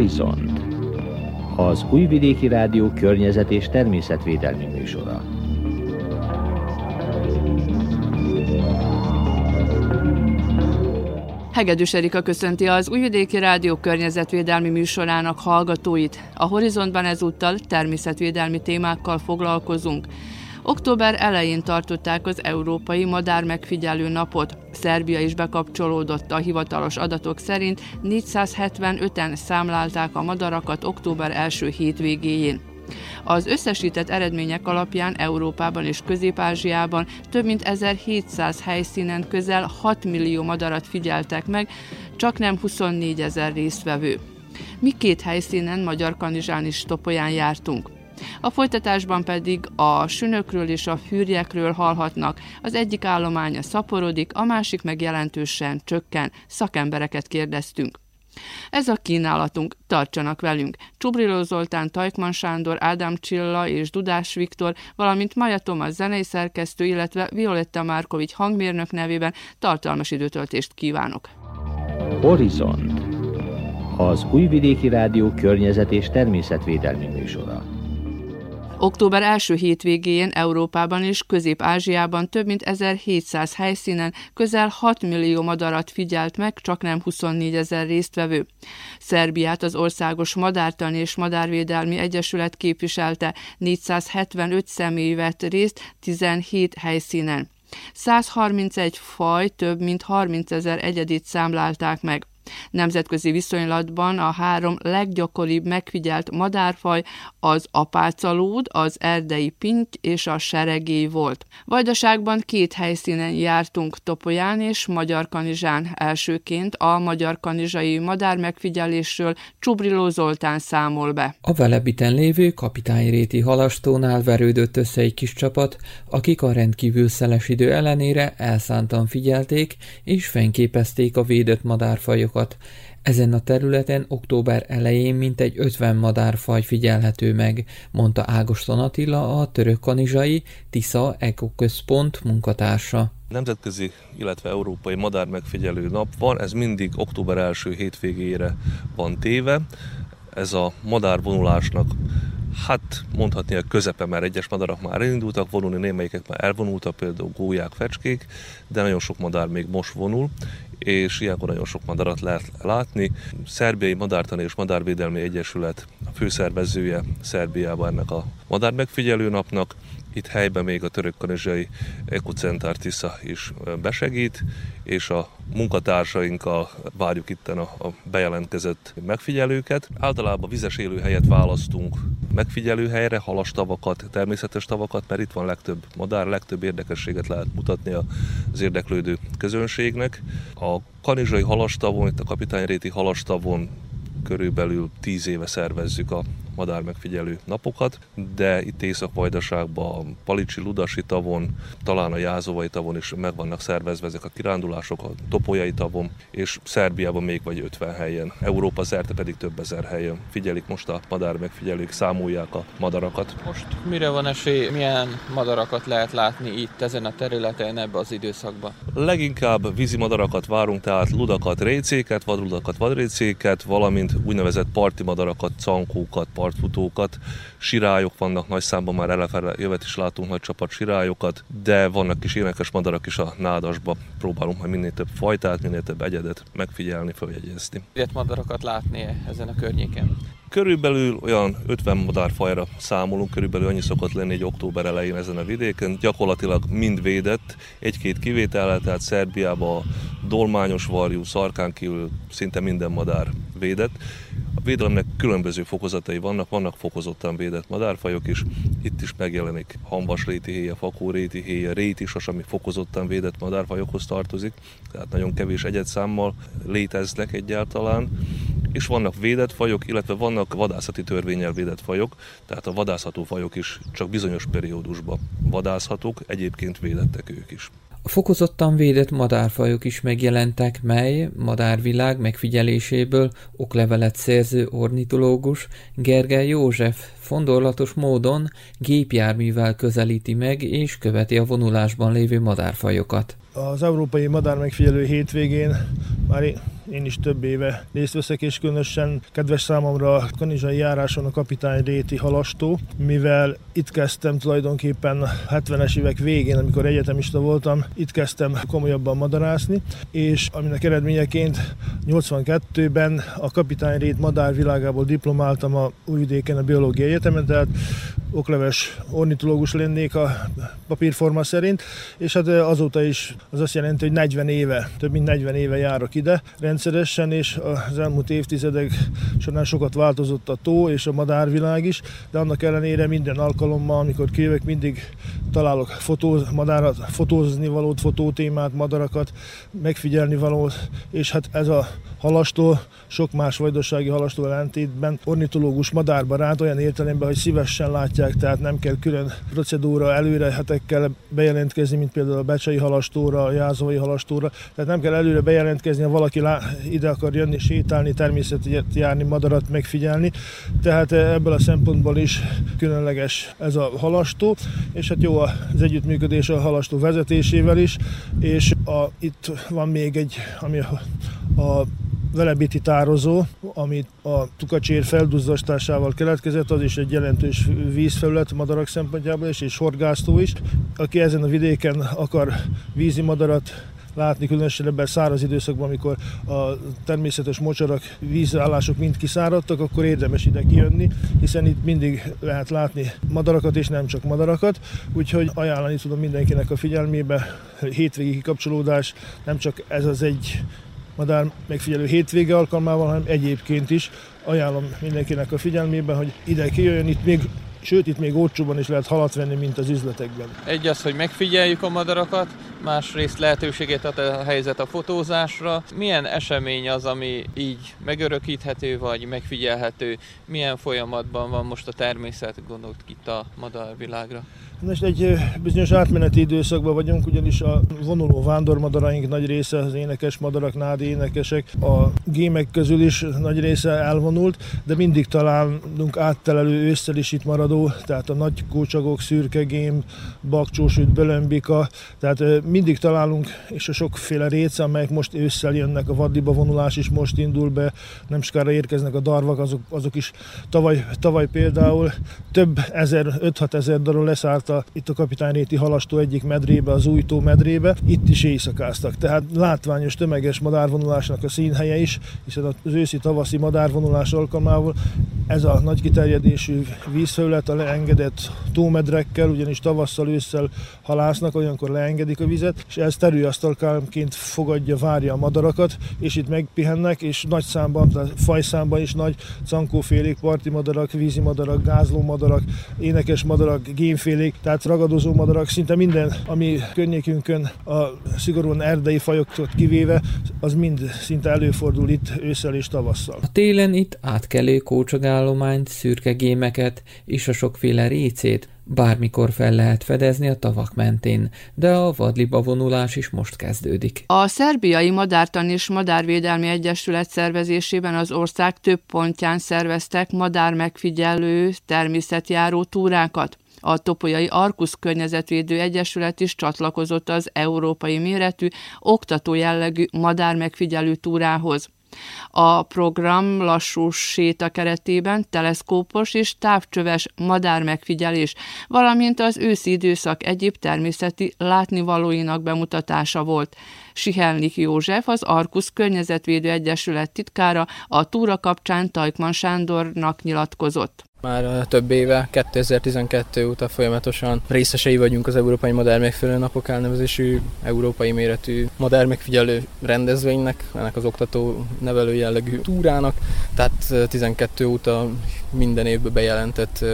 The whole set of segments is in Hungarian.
Horizont az Újvidéki Rádió környezet és természetvédelmi műsora. Hegedűs Erika köszönti az Újvidéki Rádió környezetvédelmi műsorának hallgatóit. A Horizontban ezúttal természetvédelmi témákkal foglalkozunk. Október elején tartották az Európai Madár Megfigyelő Napot. Szerbia is bekapcsolódott a hivatalos adatok szerint, 475-en számlálták a madarakat október első hétvégéjén. Az összesített eredmények alapján Európában és Közép-Ázsiában több mint 1700 helyszínen közel 6 millió madarat figyeltek meg, csak nem 24 ezer résztvevő. Mi két helyszínen Magyar Kanizsán is Topolyán jártunk. A folytatásban pedig a sünökről és a fűrjekről hallhatnak. Az egyik állománya szaporodik, a másik meg jelentősen csökken. Szakembereket kérdeztünk. Ez a kínálatunk, tartsanak velünk. Csubriló Zoltán, Tajkman Sándor, Ádám Csilla és Dudás Viktor, valamint Maja Tomasz zenei szerkesztő, illetve Violetta Márkovics hangmérnök nevében tartalmas időtöltést kívánok. Horizont az Újvidéki Rádió környezet és természetvédelmi műsora. Október első hétvégén Európában és Közép-Ázsiában több mint 1700 helyszínen közel 6 millió madarat figyelt meg, csak nem 24 ezer résztvevő. Szerbiát az Országos Madártani és Madárvédelmi Egyesület képviselte, 475 személy vett részt 17 helyszínen. 131 faj több mint 30 ezer egyedit számlálták meg. Nemzetközi viszonylatban a három leggyakoribb megfigyelt madárfaj az apácalód, az erdei pinty és a seregély volt. Vajdaságban két helyszínen jártunk Topolyán és Magyar Kanizsán. Elsőként a Magyar Kanizsai madár megfigyelésről Csubriló Zoltán számol be. A velebiten lévő kapitányréti halastónál verődött össze egy kis csapat, akik a rendkívül szeles idő ellenére elszántan figyelték és fényképezték a védett madárfajokat madarakat. Ezen a területen október elején mintegy 50 madárfaj figyelhető meg, mondta Ágoston Attila, a török kanizsai Tisza Ekoközpont munkatársa. Nemzetközi, illetve európai madár megfigyelő nap van, ez mindig október első hétvégére van téve. Ez a madárvonulásnak hát mondhatni a közepe, mert egyes madarak már elindultak vonulni, némelyikek már elvonultak, például gólyák, fecskék, de nagyon sok madár még most vonul, és ilyenkor nagyon sok madarat lehet látni. Szerbiai Madártani és Madárvédelmi Egyesület a főszervezője Szerbiában ennek a madár megfigyelő napnak, itt helyben még a török kanizsai Ekocentár Tisza is besegít, és a munkatársainkkal várjuk itt a, a bejelentkezett megfigyelőket. Általában vizes élőhelyet választunk megfigyelőhelyre, halastavakat, természetes tavakat, mert itt van legtöbb madár, legtöbb érdekességet lehet mutatni az érdeklődő közönségnek. A kanizsai halastavon, itt a kapitányréti halastavon körülbelül 10 éve szervezzük a madár megfigyelő napokat, de itt Észak-Vajdaságban, Palicsi Ludasi tavon, talán a Jázovai tavon is meg vannak szervezve ezek a kirándulások, a Topolyai tavon, és Szerbiában még vagy 50 helyen. Európa szerte pedig több ezer helyen. Figyelik most a madár megfigyelők, számolják a madarakat. Most mire van esély, milyen madarakat lehet látni itt ezen a területen ebbe az időszakban? Leginkább vízi madarakat várunk, tehát ludakat, récéket, vadludakat, vadrécéket, valamint úgynevezett parti madarakat, cankókat, partfutókat, sirályok vannak, nagy számban már elefele jövet is látunk nagy csapat sirályokat, de vannak kis énekes madarak is a nádasba. Próbálunk majd minél több fajtát, minél több egyedet megfigyelni, följegyezni. Ilyet madarakat látni ezen a környéken? Körülbelül olyan 50 madárfajra számolunk, körülbelül annyi szokott lenni egy október elején ezen a vidéken. Gyakorlatilag mind védett, egy-két kivétellel, tehát Szerbiában dolmányos varjú, szarkán kívül szinte minden madár védett. A védelemnek különböző fokozatai vannak, vannak fokozottan védett madárfajok is. Itt is megjelenik hamvas réti héja, fakó réti is, ami fokozottan védett madárfajokhoz tartozik. Tehát nagyon kevés egyetszámmal léteznek egyáltalán. És vannak védett fajok, illetve vannak vadászati törvényel védett fajok, tehát a vadászható fajok is csak bizonyos periódusban vadászhatók, egyébként védettek ők is. A fokozottan védett madárfajok is megjelentek, mely madárvilág megfigyeléséből oklevelet szerző ornitológus Gergely József fondorlatos módon gépjárművel közelíti meg és követi a vonulásban lévő madárfajokat. Az Európai Madár Megfigyelő hétvégén már én is több éve részt veszek, és különösen kedves számomra a kanizsai járáson a kapitány Réti halastó, mivel itt kezdtem tulajdonképpen 70-es évek végén, amikor egyetemista voltam, itt kezdtem komolyabban madarászni, és aminek eredményeként 82-ben a kapitány Rét madár világából diplomáltam a Újvidéken a Biológiai Egyetemen, tehát okleves ornitológus lennék a papírforma szerint, és hát azóta is az azt jelenti, hogy 40 éve, több mint 40 éve járok ide rendszeresen, és az elmúlt évtizedek során sokat változott a tó és a madárvilág is, de annak ellenére minden alkalommal, amikor kijövök, mindig találok fotó, madárat, fotózni valót, fotótémát, madarakat, megfigyelni valót, és hát ez a halastó, sok más vajdasági halastó ellentétben ornitológus madárbarát olyan értelemben, hogy szívesen látják, tehát nem kell külön procedúra előre hetekkel bejelentkezni, mint például a becsei halastóra, a jázovai halastóra, tehát nem kell előre bejelentkezni, ha valaki ide akar jönni, sétálni, természetet járni, madarat megfigyelni, tehát ebből a szempontból is különleges ez a halastó, és hát jó az együttműködés a halastó vezetésével is, és a, itt van még egy, ami a, a velebiti tározó, amit a tukacsér felduzzasztásával keletkezett, az is egy jelentős vízfelület madarak szempontjából és horgásztó is. Aki ezen a vidéken akar vízi madarat látni, különösen ebben száraz időszakban, amikor a természetes mocsarak, vízállások mind kiszáradtak, akkor érdemes ide kijönni, hiszen itt mindig lehet látni madarakat, és nem csak madarakat, úgyhogy ajánlani tudom mindenkinek a figyelmébe, hétvégi kikapcsolódás, nem csak ez az egy madár megfigyelő hétvége alkalmával, hanem egyébként is ajánlom mindenkinek a figyelmébe, hogy ide kijöjjön, itt még Sőt, itt még olcsóban is lehet halat venni, mint az üzletekben. Egy az, hogy megfigyeljük a madarakat, másrészt lehetőségét ad a helyzet a fotózásra. Milyen esemény az, ami így megörökíthető vagy megfigyelhető? Milyen folyamatban van most a természet, gondolt itt a madárvilágra? Most egy bizonyos átmeneti időszakban vagyunk, ugyanis a vonuló vándormadaraink nagy része, az énekes madarak, nádi énekesek, a gémek közül is nagy része elvonult, de mindig találunk áttelelő ősszel is itt maradó, tehát a nagy kócsagok, szürke gém, bakcsósült, bölömbika, tehát mindig találunk, és a sokféle réce, amelyek most ősszel jönnek, a vaddiba vonulás is most indul be, nem sokára érkeznek a darvak, azok, azok is tavaly, tavaly például több ezer, 5-6 ezer darul leszállt a, itt a kapitányréti halastó egyik medrébe, az újtó medrébe, itt is éjszakáztak. Tehát látványos tömeges madárvonulásnak a színhelye is, hiszen az őszi-tavaszi madárvonulás alkalmával ez a nagy kiterjedésű vízfelület a leengedett tómedrekkel, ugyanis tavasszal, ősszel halásznak, olyankor leengedik a vizet, és ez terülyasztalkámként fogadja, várja a madarakat, és itt megpihennek, és nagy számban, fajszámban is nagy cankófélék, parti madarak, vízi madarak, gázló madarak, énekes madarak, gémfélék, tehát ragadozó madarak, szinte minden, ami környékünkön a szigorúan erdei fajokat kivéve, az mind szinte előfordul itt ősszel és tavasszal. A télen itt átkelő kócsagállományt, szürke gémeket és a sokféle récét bármikor fel lehet fedezni a tavak mentén, de a vadliba vonulás is most kezdődik. A Szerbiai Madártan és Madárvédelmi Egyesület szervezésében az ország több pontján szerveztek madár megfigyelő természetjáró túrákat. A Topolyai Arkusz Környezetvédő Egyesület is csatlakozott az európai méretű, oktató jellegű madár megfigyelő túrához. A program lassú séta keretében teleszkópos és távcsöves madármegfigyelés, valamint az őszi időszak egyéb természeti látnivalóinak bemutatása volt. Sihelnik József, az Arkusz Környezetvédő Egyesület titkára a túra kapcsán Tajkman Sándornak nyilatkozott. Már több éve, 2012 óta folyamatosan részesei vagyunk az Európai Madár Megfelelő Napok elnevezésű európai méretű madár megfigyelő rendezvénynek, ennek az oktató nevelő jellegű túrának. Tehát 12 óta minden évben bejelentett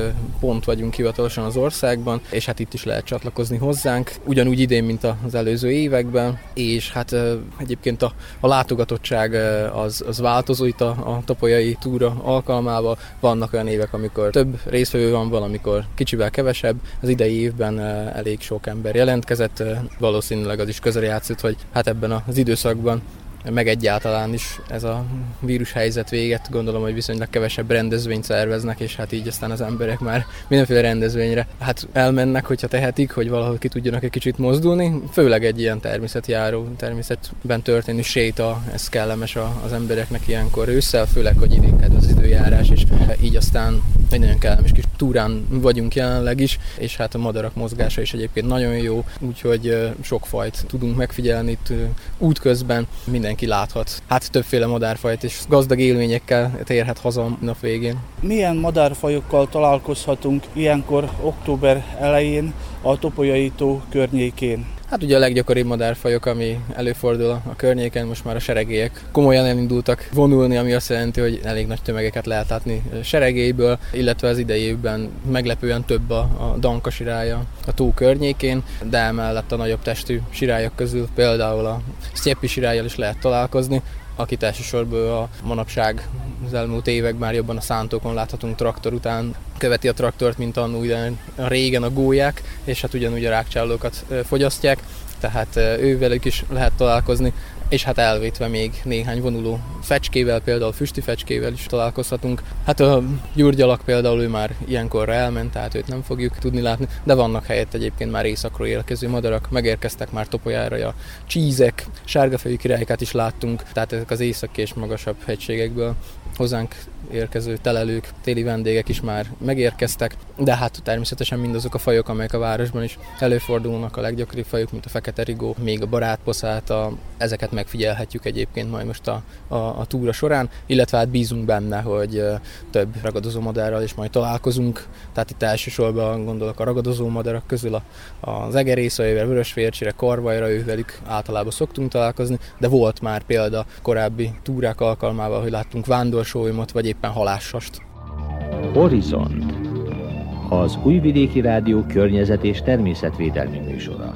pont vagyunk hivatalosan az országban, és hát itt is lehet csatlakozni hozzánk, ugyanúgy idén, mint az előző években, és hát egyébként a, a látogatottság az, az változó itt a, a topolyai túra alkalmával. Vannak olyan évek, amikor több részvevő van, valamikor kicsivel kevesebb. Az idei évben elég sok ember jelentkezett, valószínűleg az is közel játszott, hogy hát ebben az időszakban meg egyáltalán is ez a vírushelyzet véget. Gondolom, hogy viszonylag kevesebb rendezvényt szerveznek, és hát így aztán az emberek már mindenféle rendezvényre hát elmennek, hogyha tehetik, hogy valahol ki tudjanak egy kicsit mozdulni. Főleg egy ilyen természetjáró, természetben történő séta, ez kellemes az embereknek ilyenkor ősszel, főleg, hogy idén az időjárás, és így aztán egy nagyon kellemes kis túrán vagyunk jelenleg is, és hát a madarak mozgása is egyébként nagyon jó, úgyhogy sok fajt tudunk megfigyelni itt útközben, mindenki láthat. Hát többféle madárfajt és gazdag élményekkel térhet haza a nap végén. Milyen madárfajokkal találkozhatunk ilyenkor október elején a Topolyai tó környékén? Hát ugye a leggyakoribb madárfajok, ami előfordul a környéken, most már a seregélyek komolyan elindultak vonulni, ami azt jelenti, hogy elég nagy tömegeket lehet látni seregélyből, illetve az idejében meglepően több a, a danka sirája a tó környékén, de emellett a nagyobb testű sirályok közül például a sztyepi sirályjal is lehet találkozni, akit elsősorban a manapság az elmúlt években már jobban a szántókon láthatunk traktor után, követi a traktort, mint annó a régen a gólyák, és hát ugyanúgy a rákcsálókat fogyasztják, tehát ővelük is lehet találkozni és hát elvétve még néhány vonuló fecskével, például füsti fecskével is találkozhatunk. Hát a gyurgyalak például ő már ilyenkorra elment, tehát őt nem fogjuk tudni látni, de vannak helyett egyébként már északról érkező madarak, megérkeztek már topolyára a csízek, sárgafejű királykát is láttunk, tehát ezek az északi és magasabb hegységekből hozzánk érkező telelők, téli vendégek is már megérkeztek, de hát természetesen mindazok a fajok, amelyek a városban is előfordulnak, a leggyakoribb fajok, mint a fekete rigó, még a barátposzáta, ezeket megfigyelhetjük egyébként majd most a, a, a túra során, illetve hát bízunk benne, hogy több ragadozó madárral is majd találkozunk, tehát itt elsősorban gondolok a ragadozó madarak közül a, az egerészaivel, vörösfércsire, karvajra, ővelük általában szoktunk találkozni, de volt már példa korábbi túrák alkalmával, hogy láttunk vándorsólymot, vagy éppen halássast. Horizont az Újvidéki Rádió környezet és természetvédelmi műsora.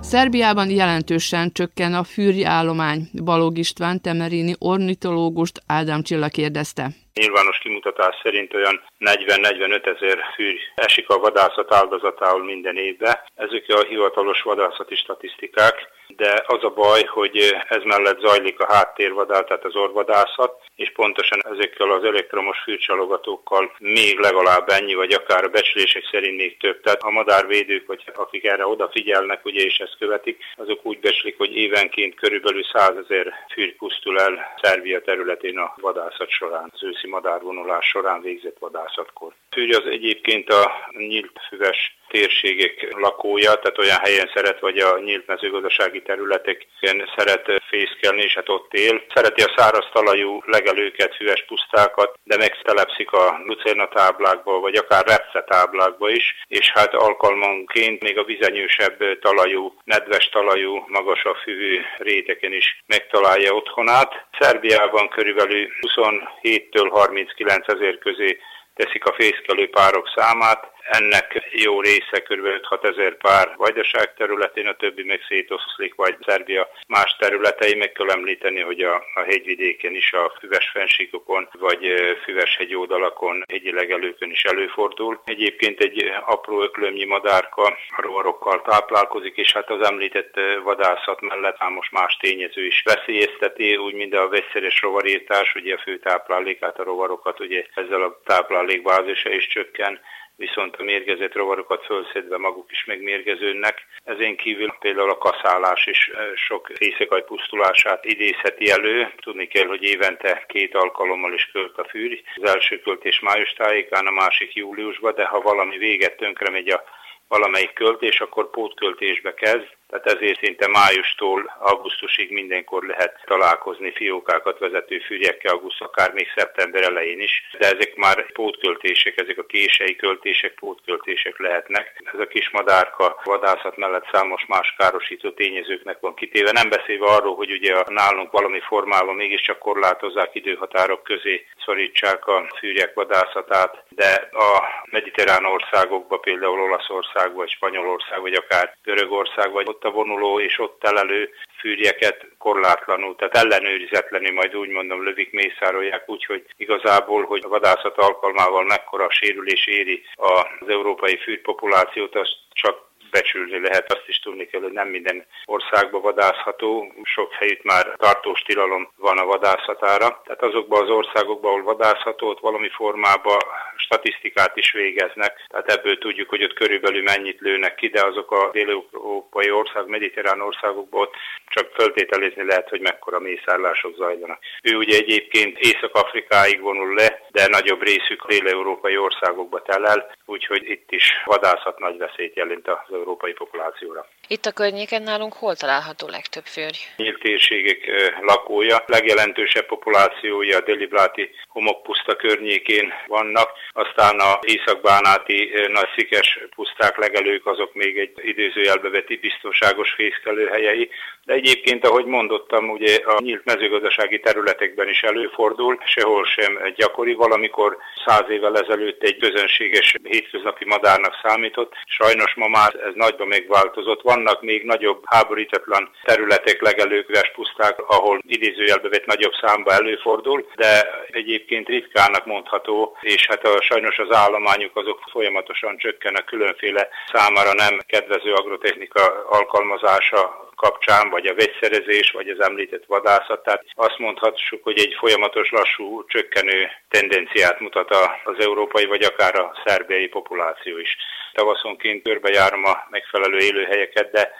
Szerbiában jelentősen csökken a fűrjállomány. Balog István Temerini ornitológust Ádám Csilla kérdezte. Nyilvános kimutatás szerint olyan 40-45 ezer fűr esik a vadászat áldozatául minden évben. Ezek a hivatalos vadászati statisztikák, de az a baj, hogy ez mellett zajlik a háttérvadás, tehát az orvadászat, és pontosan ezekkel az elektromos fűrcsalogatókkal még legalább ennyi, vagy akár a becslések szerint még több. Tehát a madárvédők, vagy akik erre odafigyelnek, ugye, és ezt követik, azok úgy becslik, hogy évenként körülbelül 100 ezer fűr pusztul el Szerbia területén a vadászat során, az őszi madárvonulás során végzett vadászatkor. Fűr az egyébként a nyílt füves térségek lakója, tehát olyan helyen szeret, vagy a nyílt mezőgazdasági területeken szeret fészkelni, és hát ott él. Szereti a száraz talajú legelőket, füves pusztákat, de megtelepszik a lucerna táblákba, vagy akár repce táblákba is, és hát alkalmanként még a vizenyősebb talajú, nedves talajú, magasabb füvű réteken is megtalálja otthonát. Szerbiában körülbelül 27-től 39 ezer közé teszik a fészkelő párok számát, ennek jó része kb. 5-6 ezer pár vajdaság területén, a többi meg szétoszlik, vagy Szerbia más területei. Meg kell említeni, hogy a, a hegyvidéken is, a füves fensíkokon, vagy füves hegyoldalakon, hegyi legelőkön is előfordul. Egyébként egy apró öklömnyi madárka a rovarokkal táplálkozik, és hát az említett vadászat mellett számos más tényező is veszélyezteti, úgy mint a vegyszeres rovarírtás, ugye a fő táplálékát, a rovarokat, ugye ezzel a táplálékbázisa is csökken viszont a mérgezett rovarokat fölszedve maguk is megmérgeződnek. Ezen kívül például a kaszálás is sok részekaj pusztulását idézheti elő. Tudni kell, hogy évente két alkalommal is költ a fűr. Az első költés május tájékán, a másik júliusban, de ha valami véget tönkre megy a valamelyik költés, akkor pótköltésbe kezd, tehát ezért szinte májustól augusztusig mindenkor lehet találkozni fiókákat vezető fűryekkel, augusztus, akár még szeptember elején is, de ezek már pótköltések, ezek a kései költések, pótköltések lehetnek. Ez a kis madárka vadászat mellett számos más károsító tényezőknek van kitéve, nem beszélve arról, hogy ugye nálunk valami formában mégiscsak korlátozzák időhatárok közé, szorítsák a fűrjek vadászatát, de a mediterrán országokban, például Olaszország, vagy Spanyolország, vagy akár Görögország, vagy ott ott a vonuló és ott telelő fűrjeket korlátlanul, tehát ellenőrizetlenül majd úgy mondom lövik, mészárolják, úgyhogy igazából, hogy a vadászat alkalmával mekkora sérülés éri az európai fűrpopulációt, azt csak becsülni lehet. Azt is tudni kell, hogy nem minden országba vadászható, sok helyütt már tartós tilalom van a vadászatára. Tehát azokban az országokban, ahol vadászható, ott valami formában statisztikát is végeznek, tehát ebből tudjuk, hogy ott körülbelül mennyit lőnek ki, de azok a dél-európai ország, mediterrán országokban ott csak föltételezni lehet, hogy mekkora mészárlások zajlanak. Ő ugye egyébként Észak-Afrikáig vonul le, de nagyobb részük dél-európai országokba telel, úgyhogy itt is vadászat nagy veszélyt jelent az európai populációra. Itt a környéken nálunk hol található legtöbb férj? Nyílt térségek lakója, legjelentősebb populációja a Delibráti homokpuszta környékén vannak, aztán a északbánáti nagy szikes puszták legelők azok még egy idézőjelbe veti biztonságos fészkelőhelyei, de egyébként, ahogy mondottam, ugye a nyílt mezőgazdasági területekben is előfordul, sehol sem gyakori, valamikor száz évvel ezelőtt egy közönséges hétköznapi madárnak számított, sajnos ma már ez nagyban megváltozott. Vannak még nagyobb háborítatlan területek, legelők, puszták, ahol idézőjelbe vett nagyobb számba előfordul, de egyébként ritkának mondható, és hát a, sajnos az állományuk azok folyamatosan csökkennek különféle számára nem kedvező agrotechnika alkalmazása kapcsán, vagy a vegyszerezés, vagy az említett vadászat. Tehát azt mondhatjuk, hogy egy folyamatos lassú csökkenő tendenciát mutat az európai, vagy akár a szerbiai populáció is. Tavaszonként körbejárom a megfelelő élőhelyeket, de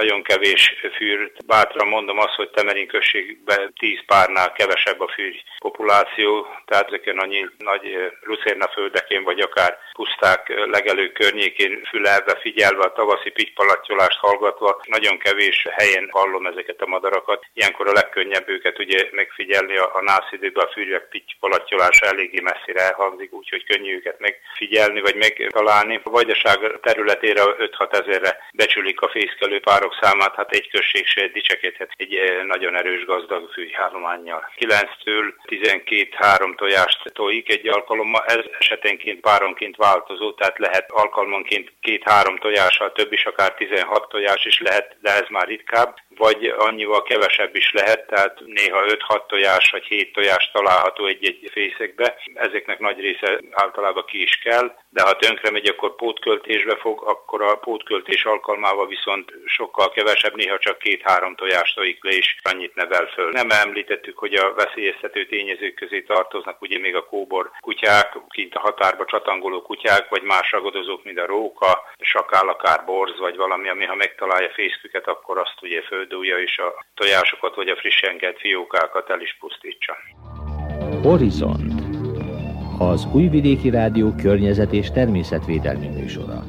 nagyon kevés fűrt. Bátran mondom azt, hogy Temerin községben 10 párnál kevesebb a fűr populáció, tehát ezeken a nyílt, nagy lucérna földekén, vagy akár puszták legelő környékén fülelve, figyelve a tavaszi pitypalatyolást hallgatva, nagyon kevés helyen hallom ezeket a madarakat. Ilyenkor a legkönnyebb őket ugye megfigyelni a, a nászidőben a fűrjek pitypalatyolása eléggé messzire elhangzik, úgyhogy könnyű őket megfigyelni, vagy megtalálni. A vajdaság területére 5-6 ezerre becsülik a fészkelő pár párok számát, hát egy község se dicsekedhet egy eh, nagyon erős gazdag fűjállományjal. 9-től 12-3 tojást tojik egy alkalommal, ez esetenként páronként változó, tehát lehet alkalmanként 2-3 tojással, több is akár 16 tojás is lehet, de ez már ritkább vagy annyival kevesebb is lehet, tehát néha 5-6 tojás vagy 7 tojás található egy-egy fészekbe. Ezeknek nagy része általában ki is kell, de ha tönkre megy, akkor pótköltésbe fog, akkor a pótköltés alkalmával viszont sokkal kevesebb, néha csak két-három tojást tojik le, és annyit nevel föl. Nem említettük, hogy a veszélyeztető tényezők közé tartoznak ugye még a kóbor kutyák, kint a határba csatangoló kutyák, vagy más ragadozók, mint a róka, sakál, akár borz, vagy valami, ami ha megtalálja fészküket, akkor azt ugye föld földúja és a tojásokat vagy a frissen kelt fiókákat el is pusztítsa. Horizont az Újvidéki Rádió környezet és természetvédelmi műsora.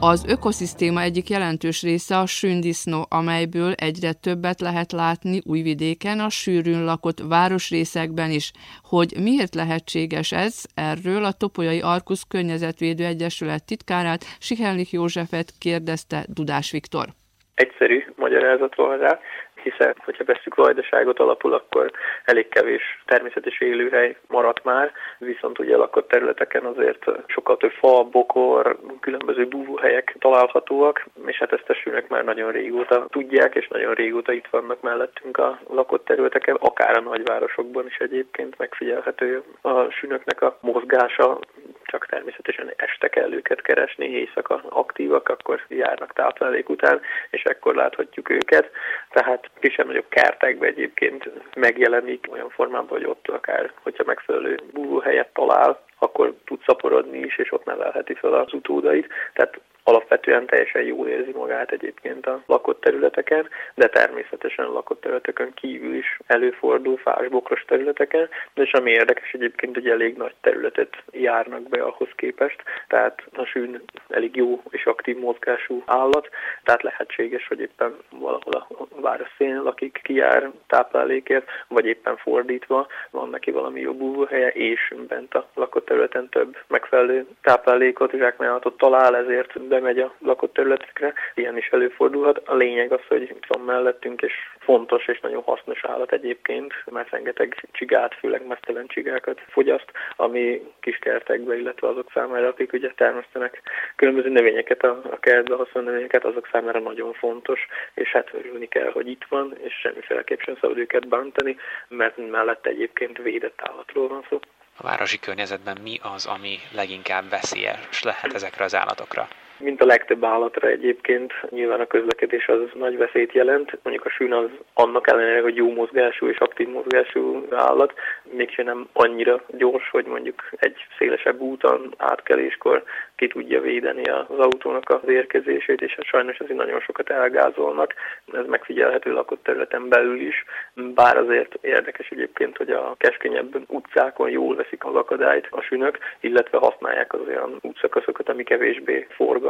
Az ökoszisztéma egyik jelentős része a sündisznó, amelyből egyre többet lehet látni újvidéken, a sűrűn lakott városrészekben is. Hogy miért lehetséges ez, erről a Topolyai Arkusz Környezetvédő Egyesület titkárát Sihelnik Józsefet kérdezte Dudás Viktor egyszerű magyarázat van rá, hiszen hogyha veszük vajdaságot alapul, akkor elég kevés természetes élőhely maradt már, viszont ugye lakott területeken azért sokkal több fa, bokor, különböző búvóhelyek találhatóak, és hát ezt a sűnök már nagyon régóta tudják, és nagyon régóta itt vannak mellettünk a lakott területeken, akár a nagyvárosokban is egyébként megfigyelhető a sűnöknek a mozgása, csak természetesen este kell őket keresni, éjszaka aktívak, akkor járnak táplálék után, és ekkor láthatjuk őket. Tehát kisebb-nagyobb kertekben egyébként megjelenik olyan formában, hogy ott akár, hogyha megfelelő búvóhelyet talál, akkor tud szaporodni is, és ott nevelheti fel az utódait. Tehát alapvetően teljesen jól érzi magát egyébként a lakott területeken, de természetesen a lakott területeken kívül is előfordul fásbokros területeken, és ami érdekes egyébként, hogy elég nagy területet járnak be ahhoz képest, tehát a sűn elég jó és aktív mozgású állat, tehát lehetséges, hogy éppen valahol a város szén lakik, kijár táplálékért, vagy éppen fordítva, van neki valami jobb búvóhelye, és bent a lakott területen több megfelelő táplálékot, zsákmányolatot talál, ezért bemegy a lakott területekre, ilyen is előfordulhat. A lényeg az, hogy van mellettünk, és fontos és nagyon hasznos állat egyébként, mert rengeteg csigát, főleg mesztelen csigákat fogyaszt, ami kiskertekbe, illetve azok számára, akik ugye termesztenek különböző növényeket a, a kertbe, növényeket, azok számára nagyon fontos, és hát örülni kell, hogy itt van, és semmiféleképp sem szabad őket bántani, mert mellette egyébként védett állatról van szó. A városi környezetben mi az, ami leginkább veszélyes lehet ezekre az állatokra? Mint a legtöbb állatra egyébként. Nyilván a közlekedés az nagy veszélyt jelent. Mondjuk a sűn az annak ellenére, hogy jó mozgású és aktív mozgású állat, mégsem nem annyira gyors, hogy mondjuk egy szélesebb úton átkeléskor ki tudja védeni az autónak az érkezését, és hát sajnos azért nagyon sokat elgázolnak. Ez megfigyelhető lakott területen belül is, bár azért érdekes egyébként, hogy a keskenyebb utcákon jól veszik az akadályt a sünök, illetve használják az olyan útszakaszokat, ami kevésbé forgalmas.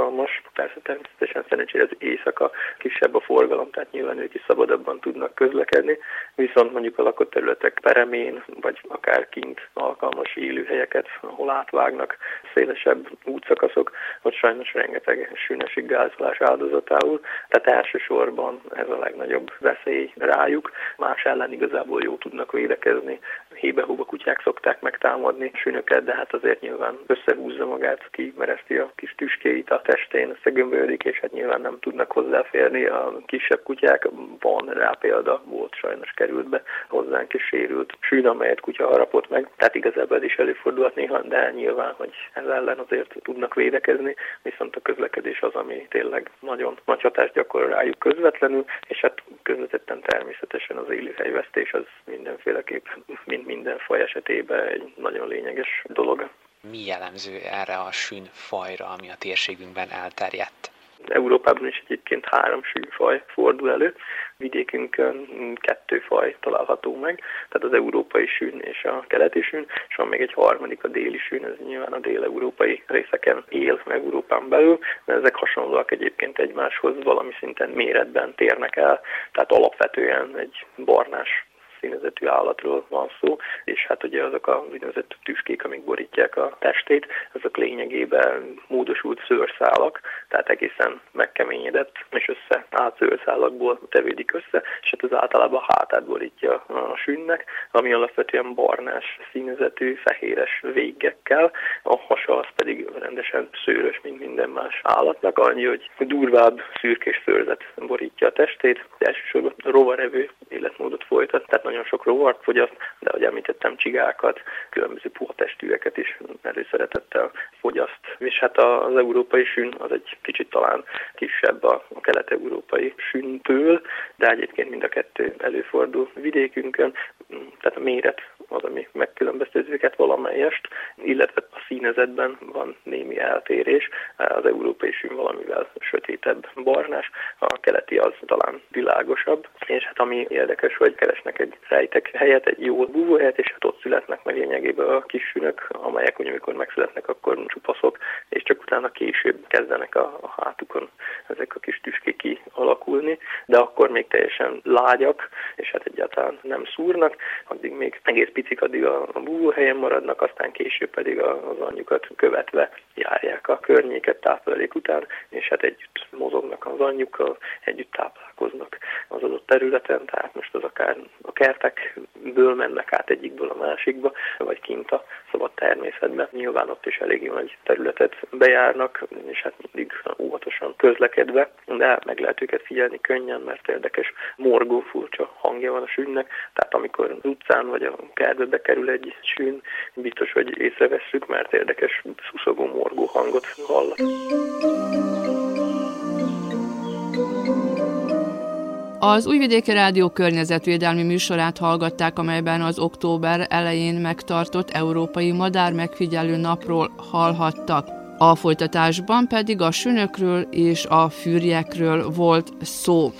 Persze természetesen szerencsére az éjszaka kisebb a forgalom, tehát nyilván ők is szabadabban tudnak közlekedni, viszont mondjuk a lakott területek peremén, vagy akár kint alkalmas élőhelyeket, ahol átvágnak szélesebb útszakaszok, ott sajnos rengeteg sűnesig gázolás áldozatául, tehát elsősorban ez a legnagyobb veszély rájuk. Más ellen igazából jó tudnak védekezni, hébe-hóba kutyák szokták megtámadni sünöket, de hát azért nyilván összehúzza magát, kimereszti a kis tüskéit a testén, összegömbölyödik, és hát nyilván nem tudnak hozzáférni a kisebb kutyák. Van rá példa, volt sajnos került be hozzánk és sérült sűn, amelyet kutya harapott meg. Tehát igazából ez is előfordulhat néha, de nyilván, hogy ez ellen azért tudnak védekezni, viszont a közlekedés az, ami tényleg nagyon nagy hatást gyakorol rájuk közvetlenül, és hát közvetetten természetesen az élőhelyvesztés az mindenféleképp, mint minden faj esetében egy nagyon lényeges dolog. Mi jellemző erre a sűn fajra, ami a térségünkben elterjedt? Európában is egyébként három sűnfaj fordul elő, vidékünkön kettő faj található meg, tehát az európai sűn és a keleti sűn, és van még egy harmadik, a déli sűn, ez nyilván a dél-európai részeken él Európán belül, de ezek hasonlóak egyébként egymáshoz, valami szinten méretben térnek el, tehát alapvetően egy barnás színezetű állatról van szó, és hát ugye azok a úgynevezett tüskék, amik borítják a testét, azok lényegében módosult szőrszálak, tehát egészen megkeményedett, és össze szőrszálakból tevődik össze, és hát az általában a hátát borítja a sünnek, ami alapvetően barnás színezetű, fehéres végekkel, a hasa az pedig rendesen szőrös, mint minden más állatnak, annyi, hogy durvább szürkés szőrzet borítja a testét, elsősorban rovarevő életmódot folytat, tehát nagyon sok rovart fogyaszt, de ahogy említettem, csigákat, különböző puha testűeket is előszeretettel fogyaszt. És hát az európai sűn az egy kicsit talán kisebb a kelet-európai sűntől, de egyébként mind a kettő előfordul vidékünkön, tehát a méret az, ami megkülönbözteti őket valamelyest, illetve a színezetben van némi eltérés. Az európai sűn valamivel sötétebb barnás, a keleti az talán világosabb, és hát ami érdekes, hogy keresnek egy rejtek helyet, egy jó búvóhelyet, és hát ott születnek meg lényegében a kis sünök, amelyek úgy, amikor megszületnek, akkor csupaszok, és csak utána később kezdenek a, a hátukon ezek a kis tüskék kialakulni, de akkor még teljesen lágyak, és hát egyáltalán nem szúrnak, addig még egész picik, addig a, a búvóhelyen maradnak, aztán később pedig az anyjukat követve járják a környéket táplálék után, és hát együtt mozognak az anyjukkal, együtt táplálkoznak az adott területen, tehát most az akár a kertekből mennek át egyikből a másikba, vagy kint a szabad természetben. Nyilván ott is elég nagy területet bejárnak, és hát mindig óvatosan közlekedve, de meg lehet őket figyelni könnyen, mert érdekes morgó, furcsa hangja van a sűnnek, tehát amikor az utcán vagy a kertbe bekerül egy sűn, biztos, hogy észrevesszük, mert érdekes szuszogó morgó hangot hall. Az Újvidéki Rádió környezetvédelmi műsorát hallgatták, amelyben az október elején megtartott Európai Madár Megfigyelő Napról hallhattak. A folytatásban pedig a sünökről és a fűrjekről volt szó.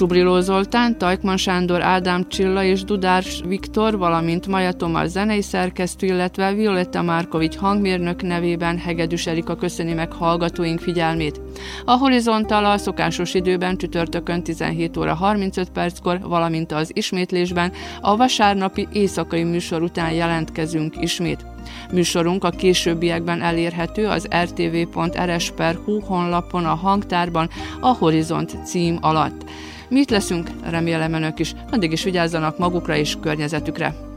Csubriló Zoltán, Tajkman Sándor, Ádám Csilla és Dudár Viktor, valamint Maja Tomar zenei szerkesztő, illetve Violetta Márkovics hangmérnök nevében Hegedűs Erika köszöni meg hallgatóink figyelmét. A Horizontal a szokásos időben csütörtökön 17 óra 35 perckor, valamint az ismétlésben a vasárnapi éjszakai műsor után jelentkezünk ismét. Műsorunk a későbbiekben elérhető az rtv.rs.hu honlapon a hangtárban a Horizont cím alatt. Mi itt leszünk, remélem önök is. Addig is vigyázzanak magukra és környezetükre.